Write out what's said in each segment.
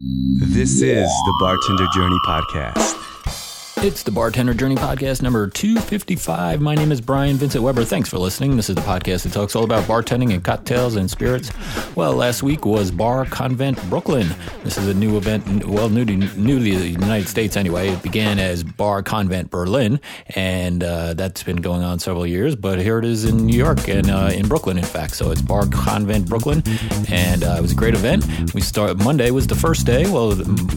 This is the Bartender Journey Podcast. It's the Bartender Journey Podcast number 255. My name is Brian Vincent Weber. Thanks for listening. This is the podcast that talks all about bartending and cocktails and spirits. Well, last week was Bar Convent Brooklyn. This is a new event, well, new to, new to the United States anyway. It began as Bar Convent Berlin, and uh, that's been going on several years, but here it is in New York and uh, in Brooklyn, in fact. So it's Bar Convent Brooklyn, and uh, it was a great event. We start Monday was the first day. Well,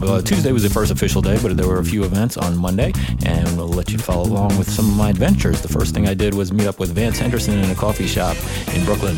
uh, Tuesday was the first official day, but there were a few events on Monday and we'll let you follow along with some of my adventures. The first thing I did was meet up with Vance Henderson in a coffee shop in Brooklyn.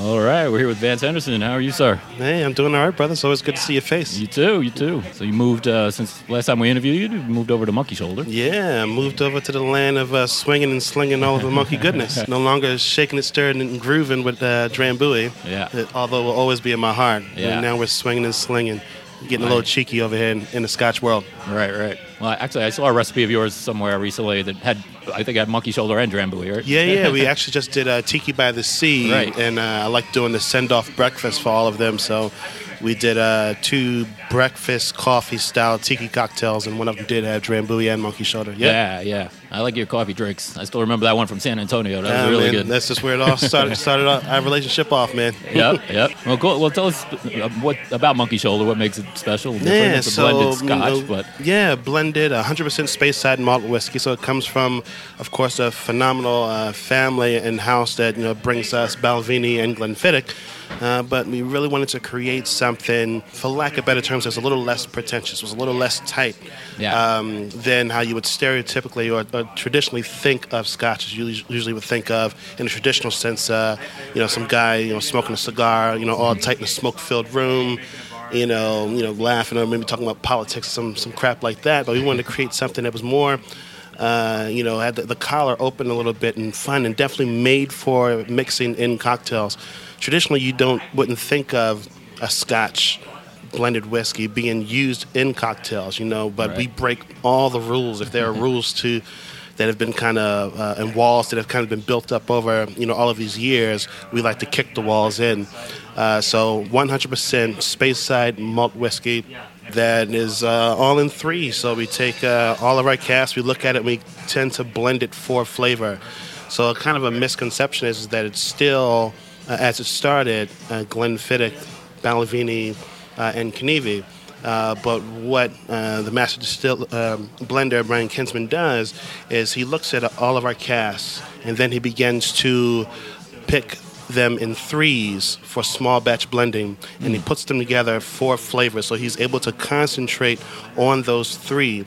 All right, we're here with Vance Henderson. How are you, sir? Hey, I'm doing all right, brother. It's always good to see your face. You too, you too. So you moved uh, since last time we interviewed you. You moved over to Monkey Shoulder. Yeah, moved over to the land of uh, swinging and slinging all of the monkey goodness. no longer shaking it, stirring and grooving with uh, Drambuie. Yeah. It, although will always be in my heart. Yeah. And now we're swinging and slinging, getting a little cheeky over here in, in the Scotch world. Right, right. Well, actually, I saw a recipe of yours somewhere recently that had, I think, had Monkey Shoulder and Drambuie, right? Yeah, yeah. We actually just did uh, Tiki by the Sea, Right. and uh, I like doing the send-off breakfast for all of them. So we did uh, two breakfast coffee style tiki cocktails, and one of them did have Drambuie and Monkey Shoulder. Yeah. Yeah, yeah. I like your coffee drinks. I still remember that one from San Antonio. That was really man, good. That's just where it all started. started our, relationship off, man. yep, yep. Well, cool. Well, tell us uh, what about Monkey Shoulder. What makes it special? Different? Yeah, it's a so blended Scotch, know, but yeah, blended, 100% Speyside malt whiskey. So it comes from, of course, a phenomenal uh, family and house that you know brings us Balvenie and Glenfiddich. Uh, but we really wanted to create something, for lack of better terms, that's a little less pretentious, was a little less tight Yeah. um, than how you would stereotypically or, or traditionally think of Scotch. As you usually usually would think of in a traditional sense, uh, you know, some guy, you know, smoking a cigar, you know, all tight in a smoke-filled room you know, you know, laughing or maybe talking about politics, some some crap like that. But we wanted to create something that was more, uh, you know, had the, the collar open a little bit and fun, and definitely made for mixing in cocktails. Traditionally, you don't wouldn't think of a Scotch blended whiskey being used in cocktails, you know, but we break all the rules. If there are rules to that have been kind of uh, and walls that have kind of been built up over you know all of these years. We like to kick the walls in. Uh, so 100% Speyside malt whiskey that is uh, all in three. So we take uh, all of our casks, we look at it, and we tend to blend it for flavor. So kind of a misconception is, that it's still, uh, as it started, uh, Glenfiddich, Balvenie, and Kininvie. Uh, but what uh, the master distill um, blender Brian Kinsman does is he looks at all of our casks and then he begins to pick them in threes for small batch blending and he puts them together for flavor. So he's able to concentrate on those three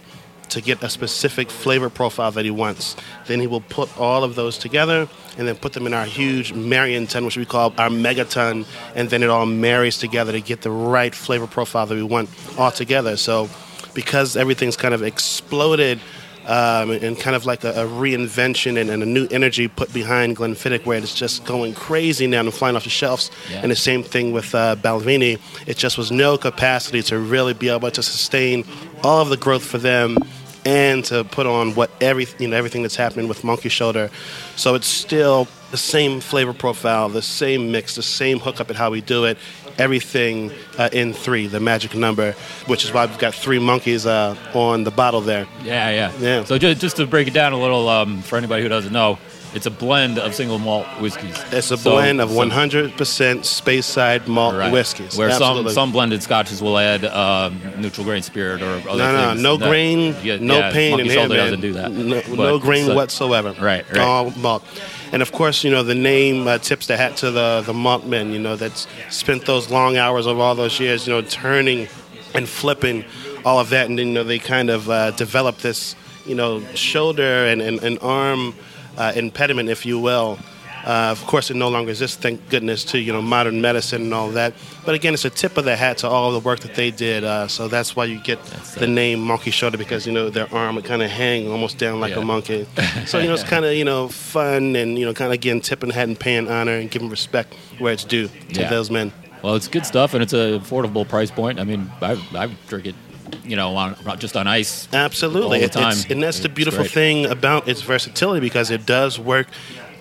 to get a specific flavor profile that he wants. Then he will put all of those together and then put them in our huge marrying tun, which we call our megaton, and then it all marries together to get the right flavor profile that we want all together. So because everything's kind of exploded um, and kind of like a, a reinvention and, and a new energy put behind Glenfiddich, where it's just going crazy now and flying off the shelves. Yeah. And the same thing with uh, Balvenie. It just was no capacity to really be able to sustain all of the growth for them and to put on what every you know everything that's happening with Monkey Shoulder. So it's still the same flavor profile, the same mix, the same hookup at how we do it. Everything uh, in three, the magic number, which is why we've got three monkeys uh, on the bottle there. yeah, yeah, Yeah. So just, just to break it down a little um, for anybody who doesn't know, it's a blend of single malt whiskeys. It's a So- blend of 100% Speyside malt Right. whiskeys. Where Absolutely. some some blended scotches will add um, neutral grain spirit or other no, no, things. no that- grain, yeah, no yeah, pain in here, man. doesn't do that. No, But no grain so- whatsoever. Right, right. All malt. And of course, you know the name uh, tips the hat to the the malt men. You know that's spent those long hours of all those years, you know, turning and flipping all of that, and you know they kind of uh, develop this, you know, shoulder and, and, and arm uh, impediment, if you will. Uh, of course, it no longer exists, thank goodness, to you know modern medicine and all that. But again, it's a tip of the hat to all the work that they did. Uh, so that's why you get the it. name Monkey Shoulder because you know their arm would kind of hang almost down like Yeah. a monkey. So you know it's kind of you know fun and you know kind of again tipping the hat and paying honor and giving respect where it's due to Yeah. those men. Well, it's good stuff, and it's an affordable price point. I mean, I, I drink it, you know, on, just on ice. Absolutely, All the It- it's- and that's the beautiful thing about its versatility because it does work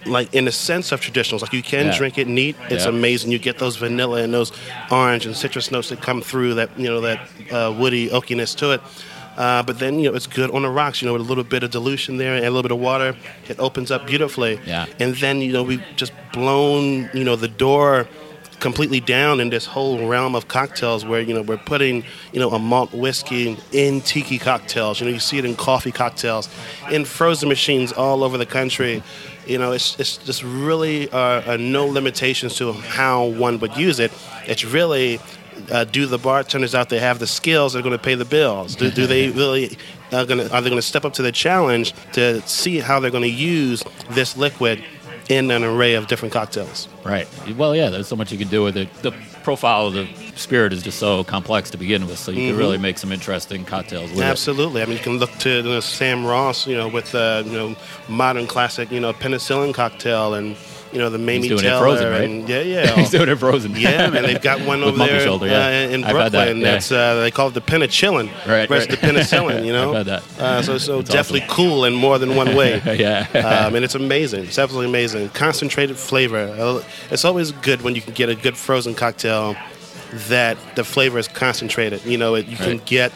like in the sense of traditionals. Like you can Yeah. drink it neat. It's Yeah. amazing. You get those vanilla and those orange and citrus notes that come through. That you know that uh, woody oakiness to it. Uh, but then you know it's good on the rocks. You know with a little bit of dilution there and a little bit of water, it opens up beautifully. Yeah. And then you know we've just blown you know the door completely down in this whole realm of cocktails where you know we're putting you know a malt whiskey in tiki cocktails. You know you see it in coffee cocktails in frozen machines all over the country. You know it's, it's just really uh, uh, no limitations to how one would use it. It's really uh, do the bartenders out there have the skills that are going to pay the bills? Do, do they really uh, gonna, are they going to step up to the challenge to see how they're going to use this liquid in an array of different cocktails Right. Well, yeah, there's so much you can do with it. The profile of the spirit is just so complex to begin with, so you can really make some interesting cocktails with it. Absolutely. I mean, you can look to you know, Sam Ross, you know, with uh, you know modern classic, you know, penicillin cocktail, and you know the Mamie doing it Taylor, frozen, right? and yeah, yeah, He's doing it frozen. yeah, man. They've got one over there shoulder, yeah. uh, in I've had that, Brooklyn. yeah. That's uh, they call it the penicillin Right, versus right. the penicillin. You know, I've had that. Uh, so so That's definitely cool in more than one way. yeah. um, and it's amazing. It's absolutely amazing. Concentrated flavor. Uh, It's always good when you can get a good frozen cocktail that the flavor is concentrated. You know, it, you can get,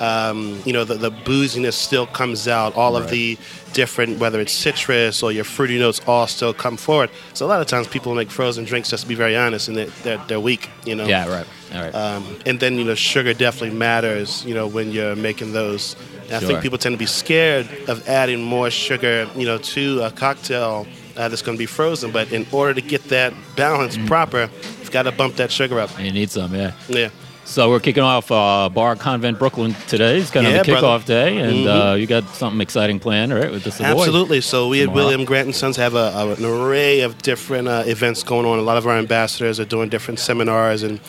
um, you know, the, the booziness still comes out. All of the different, whether it's citrus or your fruity notes, all still come forward. So a lot of times people make frozen drinks, just to be very honest, and they're, they're, they're weak. You know. yeah, right. All right. Um, and then you know sugar definitely matters you know when you're making those And i think people tend to be scared of adding more sugar you know to a cocktail uh, that's going to be frozen but in order to get that balance Mm. proper you've got to bump that sugar up you need some, yeah. yeah So we're kicking off uh, Bar Convent Brooklyn today. It's kind Yeah, of the brother. kickoff day, and Mhm. uh, you got something exciting planned, right? With this. Absolutely. So we at William Grant and Sons have a, a- an array of different uh, events going on. A lot of our ambassadors are doing different seminars and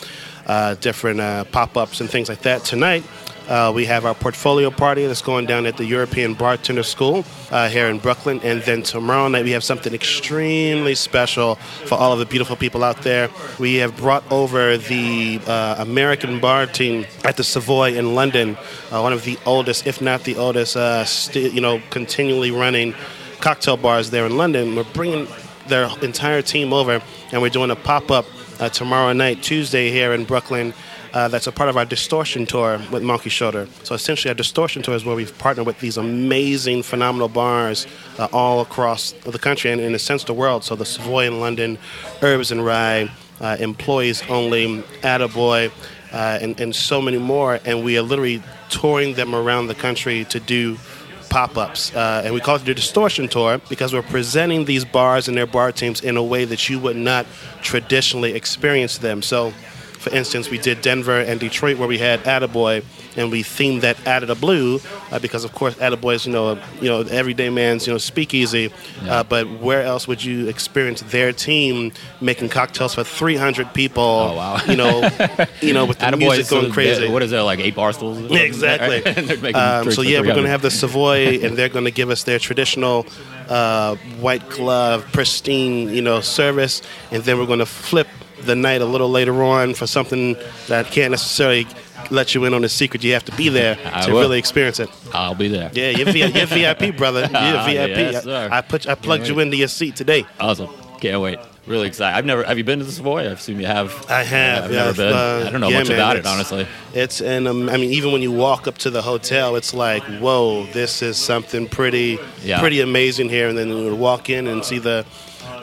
uh, different uh, pop-ups and things like that. Tonight, uh, we have our portfolio party that's going down at the European Bartender School uh, here in Brooklyn. And then tomorrow night, we have something extremely special for all of the beautiful people out there. We have brought over the uh, American bar team at the Savoy in London, uh, one of the oldest, if not the oldest, uh, sti- you know, continually running cocktail bars there in London. We're bringing their entire team over, and we're doing a pop up uh, tomorrow night, Tuesday, here in Brooklyn. Uh, that's a part of our distortion tour with Monkey Shoulder. So essentially, our distortion tour is where we've partnered with these amazing, phenomenal bars uh, all across the country and, in a sense, the world. So the Savoy in London, Herbs and Rye, uh, Employees Only, Attaboy, uh, and, and so many more. And we are literally touring them around the country to do pop-ups uh, and we call it the distortion tour because we're presenting these bars and their bar teams in a way that you would not traditionally experience them so for instance we did denver and detroit where we had attaboy and we themed that Atta the Blue uh, because of course Attaboy is you know a, you know everyday man's you know speakeasy uh, but where else would you experience their team making cocktails for 300 people Oh, wow. you know you know with the Attaboy music going uh, crazy What is there, like eight bar stools? Exactly. And they're making Um, so yeah, we're going to have the Savoy, and they're going to give us their traditional uh, white glove, pristine, you know, service, and then we're going to flip the night a little later on for something that can't necessarily let you in on a secret. You have to be there I to will. really experience it. I'll be there. Yeah, you're, V- you're VIP, brother. You're Ah, VIP. yes, sir. I, I put I plugged you into your seat today. Awesome. Can't wait. Really excited. I've never. Have you been to the Savoy? I assume you have. I have. I've yeah, never been. uh, I don't know yeah, much man, about it, honestly. It's and um, I mean, even when you walk up to the hotel, it's like, whoa, this is something pretty, Yeah. pretty amazing here. And then you would walk in and see the,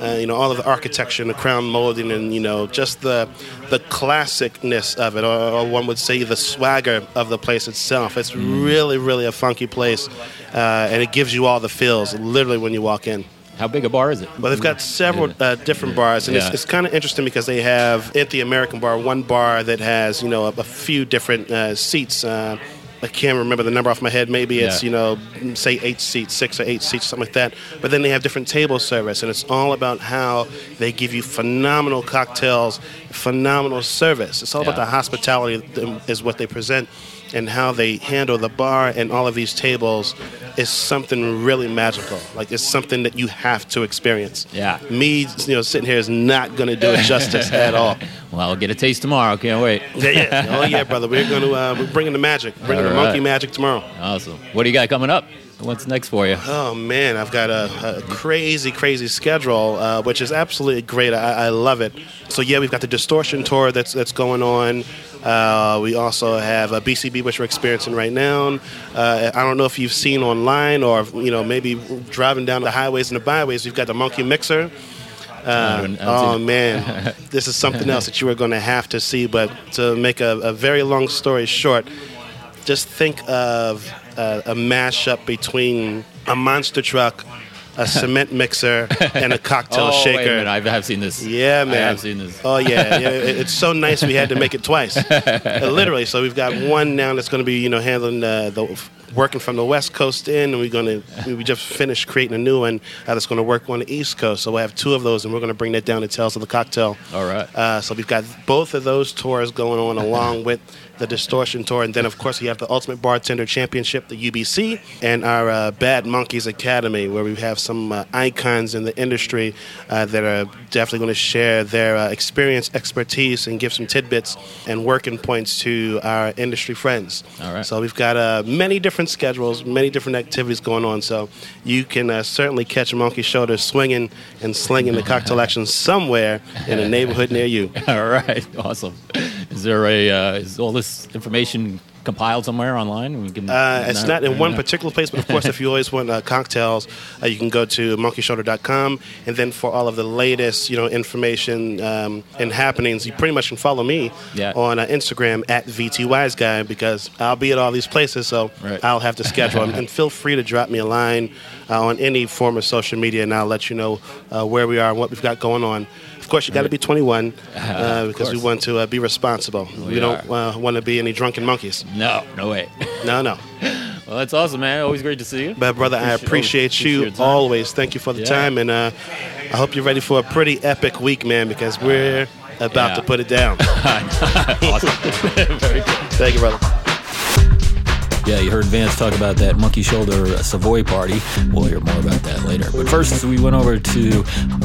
uh, you know, all of the architecture and the crown molding, and you know, just the, the classicness of it, or, or one would say the swagger of the place itself. It's Mm. really, really a funky place, uh, and it gives you all the feels, literally, when you walk in. How big a bar is it? Well, they've got several uh, different bars, and Yeah. it's, it's kind of interesting because they have at the American bar one bar that has you know a, a few different uh, seats. Uh, I can't remember the number off my head. Maybe it's Yeah. you know say eight seats, six or eight seats, something like that. But then they have different table service, and it's all about how they give you phenomenal cocktails, phenomenal service. It's all about the hospitality um, is what they present, and how they handle the bar and all of these tables is something really magical. Like it's something that you have to experience. Yeah. Me, you know, sitting here is not going to do it justice at all. Well, I'll get a taste tomorrow. Can't wait. Yeah, yeah. Oh yeah, brother. We're going to uh, we're bringing the magic, bringing the All right. monkey magic tomorrow. Awesome. What do you got coming up? What's next for you? Oh man, I've got a, a crazy, crazy schedule, uh, which is absolutely great. I, I love it. So yeah, we've got the distortion tour that's that's going on. Uh, we also have a BCB, which we're experiencing right now. Uh, I don't know if you've seen online or you know maybe driving down the highways and the byways. We've got the Monkey Mixer. Uh, I haven't oh man, this is something else that you are going to have to see. But to make a, a very long story short, just think of uh, a mashup between a monster truck, a cement mixer, and a cocktail oh, shaker. wait a minute. I have seen this. Yeah, man. I have seen this. Oh yeah, yeah. It's so nice we had to make it twice, Uh, literally. So we've got one now that's going to be you know handling uh, the working from the west coast in, and we're going to we just finished creating a new one uh, that's going to work on the east coast. So we'll have two of those, and we're going to bring that down to Tales of the Cocktail. All right. Uh, so we've got both of those tours going on along with the Distortion Tour, and then of course we have the Ultimate Bartender Championship, the UBC, and our uh, Bad Monkeys Academy, where we have some uh, icons in the industry uh, that are definitely going to share their uh, experience, expertise, and give some tidbits and working points to our industry friends. All right. So we've got uh, many different schedules, many different activities going on. So you can uh, certainly catch a monkey shoulder swinging and slinging the cocktail action somewhere in a neighborhood near you. All right. Awesome. Is there a uh, is all this information compiled somewhere online? Can. Uh, it's not in one no. particular place, but of course, if you always want uh, cocktails, uh, you can go to monkeyshoulder.com. And then for all of the latest, you know, information um, and happenings, you pretty much can follow me Yeah. on uh, Instagram at VTWiseGuy because I'll be at all these places, so Right. I'll have to schedule. and feel free to drop me a line uh, on any form of social media, and I'll let you know uh, where we are and what we've got going on. Of course, you got to be 21 uh, because we want to uh, be responsible. We, We don't uh, want to be any drunken monkeys. No, no way. No, no. well, that's awesome, man. Always great to see you. But brother, I Appreciate- appreciate appreciate you always. Thank you for the Yeah. time, and uh, I hope you're ready for a pretty epic week, man. Because we're about Yeah. to put it down. awesome. Very good. Thank you, brother. Yeah, you heard Vance talk about that monkey shoulder Savoy party. We'll hear more about that later. But first, we went over to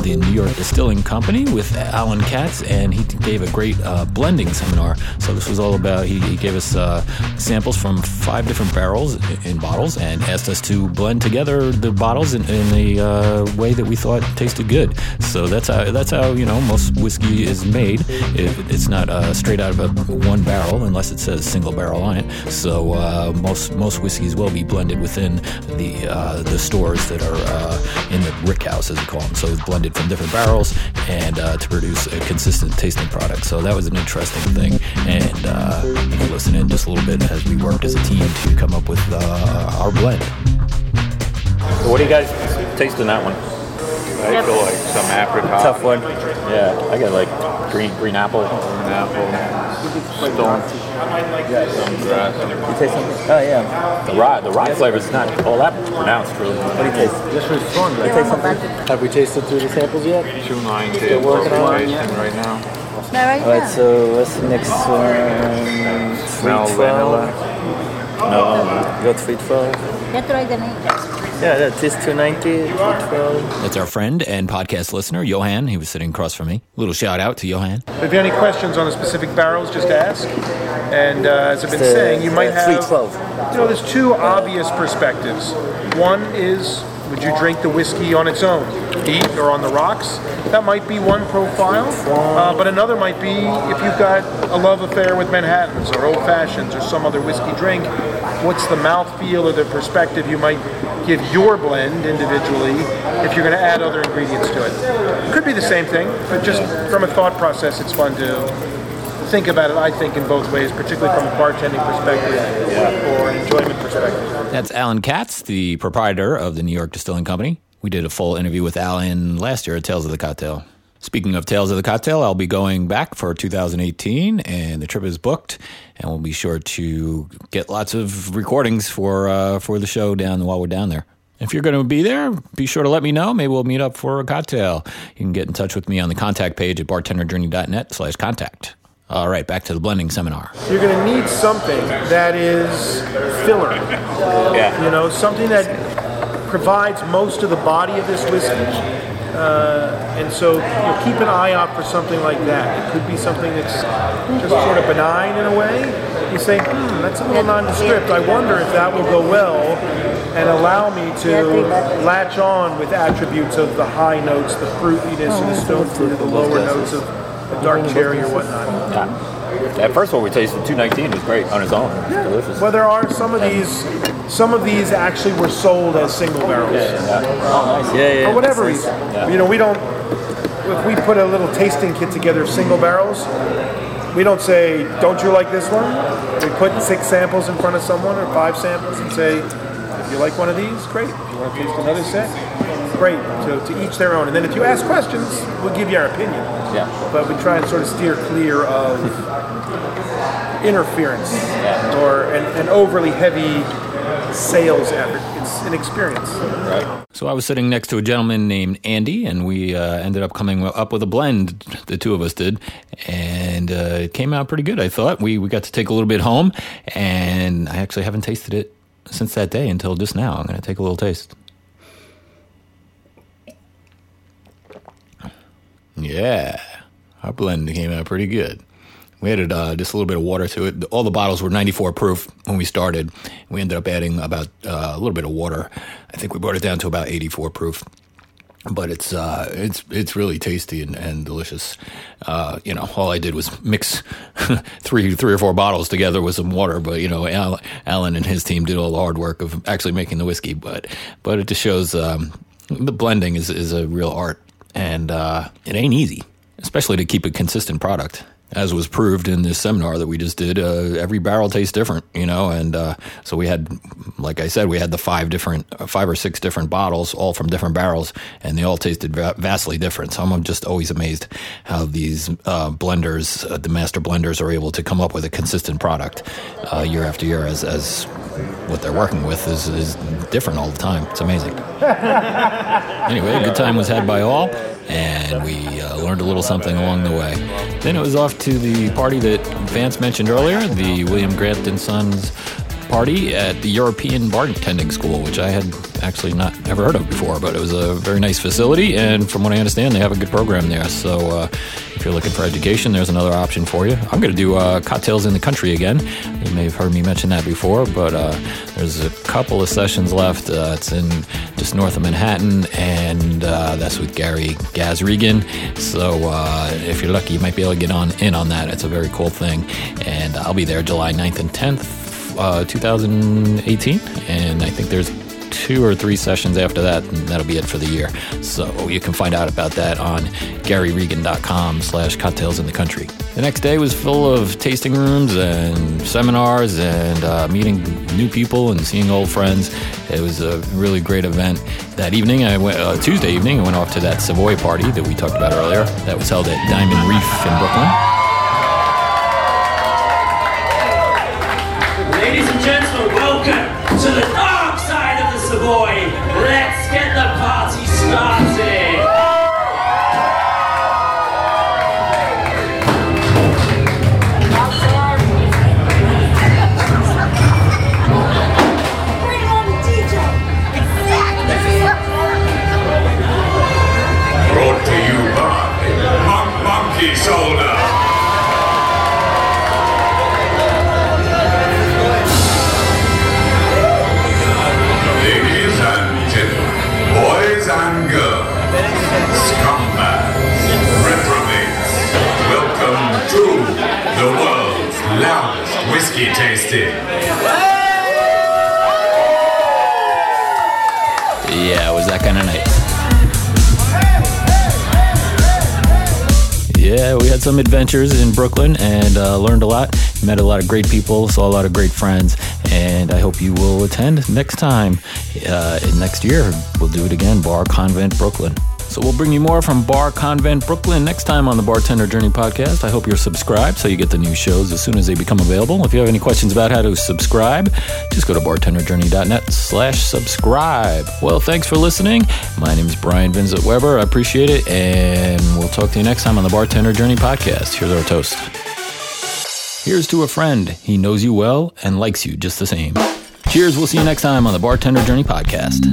the New York Distilling Company with Alan Katz, and he gave a great uh, blending seminar. So this was all about. He, he gave us uh, samples from five different barrels in bottles, and asked us to blend together the bottles in, in a uh, way that we thought tasted good. So that's how that's how you know most whiskey is made. It, it's not uh, straight out of a one barrel unless it says single barrel on it. So uh, most most whiskeys will be blended within the uh, the stores that are uh, in the rick house, as we call them. So it's blended from different barrels and uh, to produce a consistent tasting product. So that was an interesting thing. And uh, you can listen in just a little bit as we worked as a team to come up with uh, our blend. What do you guys taste in that one? I feel like some apricot. Tough one. Yeah, I got like green green apple. An apple. Stone. Some grass. You taste something? Oh yeah. The rye, the rye flavor is not all that pronounced, really. What do you taste? This was fun. You taste something? Have we tasted through the samples yet? 290. Still working on it? right now. No, right All right, now. so let's mix one. Smell Sweet vanilla. 12. No, you got sweet 12. Ya try the name. Yeah, that is 290, 12. That's our friend and podcast listener, Johan. He was sitting across from me. Little shout out to Johan. If you have any questions on the specific barrels, just ask. And uh, as I've been The- saying, you might the have. 312. You know, there's two obvious perspectives. One is, would you drink the whiskey on its own, neat or on the rocks? That might be one profile. Uh, but another might be if you've got a love affair with Manhattans or old fashions or some other whiskey drink. What's the mouthfeel or the perspective you might give your blend individually if you're going to add other ingredients to it? Could be the same thing, but just from a thought process, it's fun to think about it, I think, in both ways, particularly from a bartending perspective or an enjoyment perspective. That's Alan Katz, the proprietor of the New York Distilling Company. We did a full interview with Alan last year at Tales of the Cocktail. Speaking of Tales of the Cocktail, I'll be going back for 2018, and the trip is booked, and we'll be sure to get lots of recordings for uh, for the show down while we're down there. If you're going to be there, be sure to let me know. Maybe we'll meet up for a cocktail. You can get in touch with me on the contact page at bartenderjourney.net slash contact. All right, back to the blending seminar. You're going to need something that is filler. Yeah. You know, something that provides most of the body of this whiskey Uh, and so you know, keep an eye out for something like that. It could be something that's just sort of benign in a way. You say, hmm, that's a little nondescript. I wonder if that will go well and allow me to latch on with attributes of the high notes, the fruitiness and the stone fruit, the lower notes of a dark cherry or whatnot. Yeah. That first one we tasted, 219, is great on its own. It's delicious. Well, there are some of these. Some of these actually were sold as single barrels. Yeah. Oh, nice. Yeah, yeah. For whatever reason. Yeah. you know, we don't. If we put a little tasting kit together of single barrels, we don't say, "Don't you like this one?" We put six samples in front of someone or five samples and say, "If you like one of these, great. If you want to taste another set, great." So to each their own. And then if you ask questions, we'll give you our opinion. Yeah. But we try and sort of steer clear of interference Yeah. or an, an overly heavy sales effort. It's an experience. Right. So I was sitting next to a gentleman named Andy, and we uh, ended up coming up with a blend. The two of us did, and uh, it came out pretty good. I thought we we got to take a little bit home, and I actually haven't tasted it since that day until just now. I'm going to take a little taste. Yeah, our blend came out pretty good. We added uh, just a little bit of water to it. All the bottles were 94 proof when we started. We ended up adding about uh, a little bit of water. I think we brought it down to about 84 proof. But it's uh, it's it's really tasty and, and delicious. Uh, you know, all I did was mix three three or four bottles together with some water. But you know, Al, Alan and his team did all the hard work of actually making the whiskey. But but it just shows um, the blending is is a real art, and uh, it ain't easy, especially to keep a consistent product as was proved in this seminar that we just did, uh, every barrel tastes different, you know, and uh, so we had, like I said, we had the five different, uh, five or six different bottles, all from different barrels, and they all tasted va- vastly different. So I'm just always amazed how these uh, blenders, uh, the master blenders, are able to come up with a consistent product year after year, as as what they're working with is, is different all the time. It's amazing. anyway, a good time was had by all, and we uh, learned a little something along the way. Then it was off to the party that Vance mentioned earlier, the William Grant and Sons party at the European Bartending School, which I had actually not ever heard of before, but it was a very nice facility, and from what I understand, they have a good program there. So uh, if you're looking for education, there's another option for you. I'm going to do uh, cocktails in the country again. You may have heard me mention that before, but uh, there's a couple of sessions left. Uh, it's in just north of Manhattan, and uh, that's with Gary Gaz Regan. So uh, if you're lucky, you might be able to get on in on that. It's a very cool thing, and I'll be there July 9th and 10th. Uh, 2018, and I think there's two or three sessions after that, and that'll be it for the year. So you can find out about that on GaryRegan.com slash cocktails in the country. The next day was full of tasting rooms and seminars and uh, meeting new people and seeing old friends. It was a really great event. That evening, I went uh, Tuesday evening, I went off to that Savoy party that we talked about earlier. That was held at Diamond Reef in Brooklyn. Some adventures in Brooklyn and uh, learned a lot. Met a lot of great people, saw a lot of great friends, and I hope you will attend next time. Uh, next year, we'll do it again, Bar Convent Brooklyn. So we'll bring you more from Bar Convent Brooklyn next time on the Bartender Journey podcast. I hope you're subscribed so you get the new shows as soon as they become available. If you have any questions about how to subscribe, just go to bartenderjourney.net slash subscribe. Well, thanks for listening. My name is Brian Vincent Weber. I appreciate it, and we'll talk to you next time on the Bartender Journey podcast. Here's our toast. Here's to a friend. He knows you well and likes you just the same. Cheers. We'll see you next time on the Bartender Journey podcast.